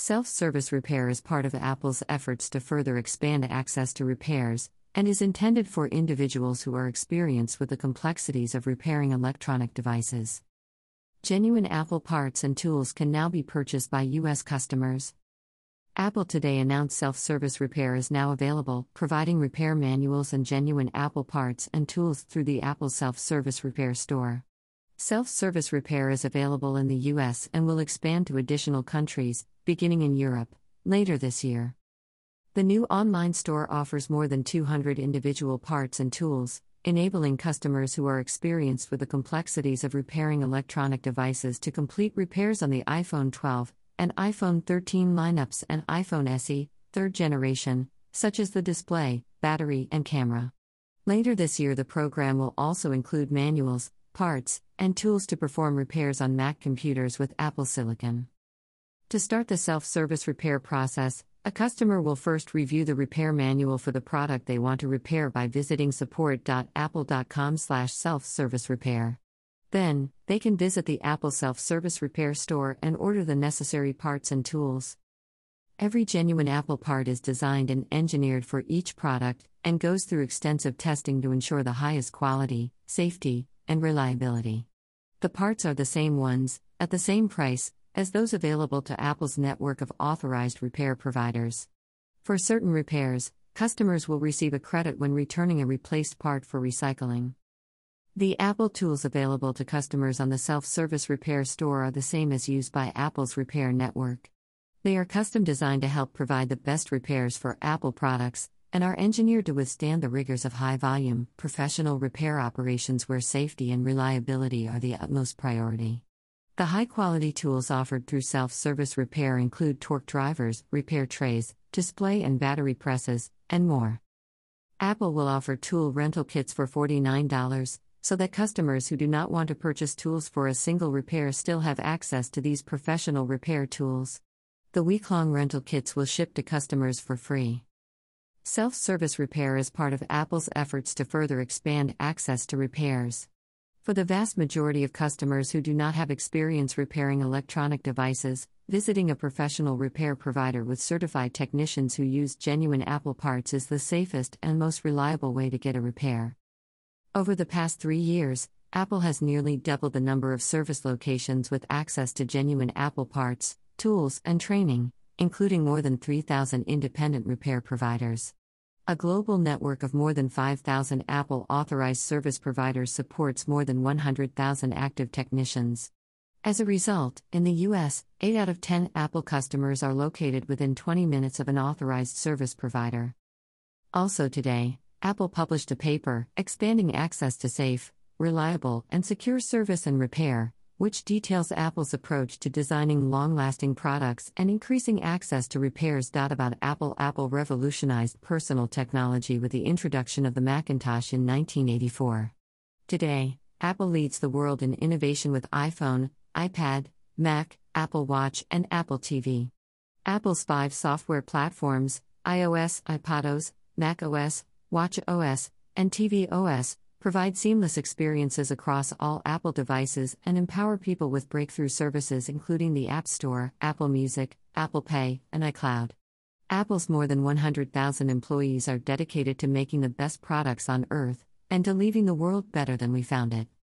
Self service repair is part of Apple's efforts to further expand access to repairs and is intended for individuals who are experienced with the complexities of repairing electronic devices. Genuine Apple parts and tools can now be purchased by U.S. customers. Apple today announced self service repair is now available, providing repair manuals and genuine Apple parts and tools through the Apple Self Service Repair Store. Self service repair is available in the US and will expand to additional countries, beginning in Europe, later this year. The new online store offers more than 200 individual parts and tools, enabling customers who are experienced with the complexities of repairing electronic devices to complete repairs on the iPhone 12 and iPhone 13 lineups and iPhone SE, third generation, such as the display, battery, and camera. Later this year, the program will also include manuals, parts, and tools to perform repairs on Mac computers with Apple Silicon. To start the self service repair process, a customer will first review the repair manual for the product they want to repair by visiting support.apple.com/self-service-repair. Then, they can visit the Apple Self Service Repair Store and order the necessary parts and tools. Every genuine Apple part is designed and engineered for each product and goes through extensive testing to ensure the highest quality, safety, and reliability. The parts are the same ones, at the same price, as those available to Apple's network of authorized repair providers. For certain repairs, customers will receive a credit when returning a replaced part for recycling. The Apple tools available to customers on the self service repair store are the same as used by Apple's repair network. They are custom designed to help provide the best repairs for Apple products and are engineered to withstand the rigors of high volume, professional repair operations where safety and reliability are the utmost priority. The high quality tools offered through self service repair include torque drivers, repair trays, display and battery presses, and more. Apple will offer tool rental kits for $49, so that customers who do not want to purchase tools for a single repair still have access to these professional repair tools. The week long rental kits will ship to customers for free. Self service repair is part of Apple's efforts to further expand access to repairs. For the vast majority of customers who do not have experience repairing electronic devices, visiting a professional repair provider with certified technicians who use genuine Apple parts is the safest and most reliable way to get a repair. Over the past three years, Apple has nearly doubled the number of service locations with access to genuine Apple parts, tools, and training, including more than 3,000 independent repair providers. A global network of more than 5,000 Apple authorized service providers supports more than 100,000 active technicians. As a result, in the US, 8 out of 10 Apple customers are located within 20 minutes of an authorized service provider. Also today, Apple published a paper, Expanding Access to Safe, Reliable, and Secure Service and Repair, which details Apple's approach to designing long lasting products and increasing access to repairs. About Apple Apple revolutionized personal technology with the introduction of the Macintosh in 1984. Today, Apple leads the world in innovation with iPhone, iPad, Mac, Apple Watch, and Apple TV. Apple's five software platforms iOS, iPadOS, macOS, Watch OS, and TV OS provide seamless experiences across all Apple devices and empower people with breakthrough services including the App Store, Apple Music, Apple Pay, and iCloud. Apple's more than 100,000 employees are dedicated to making the best products on earth and to leaving the world better than we found it.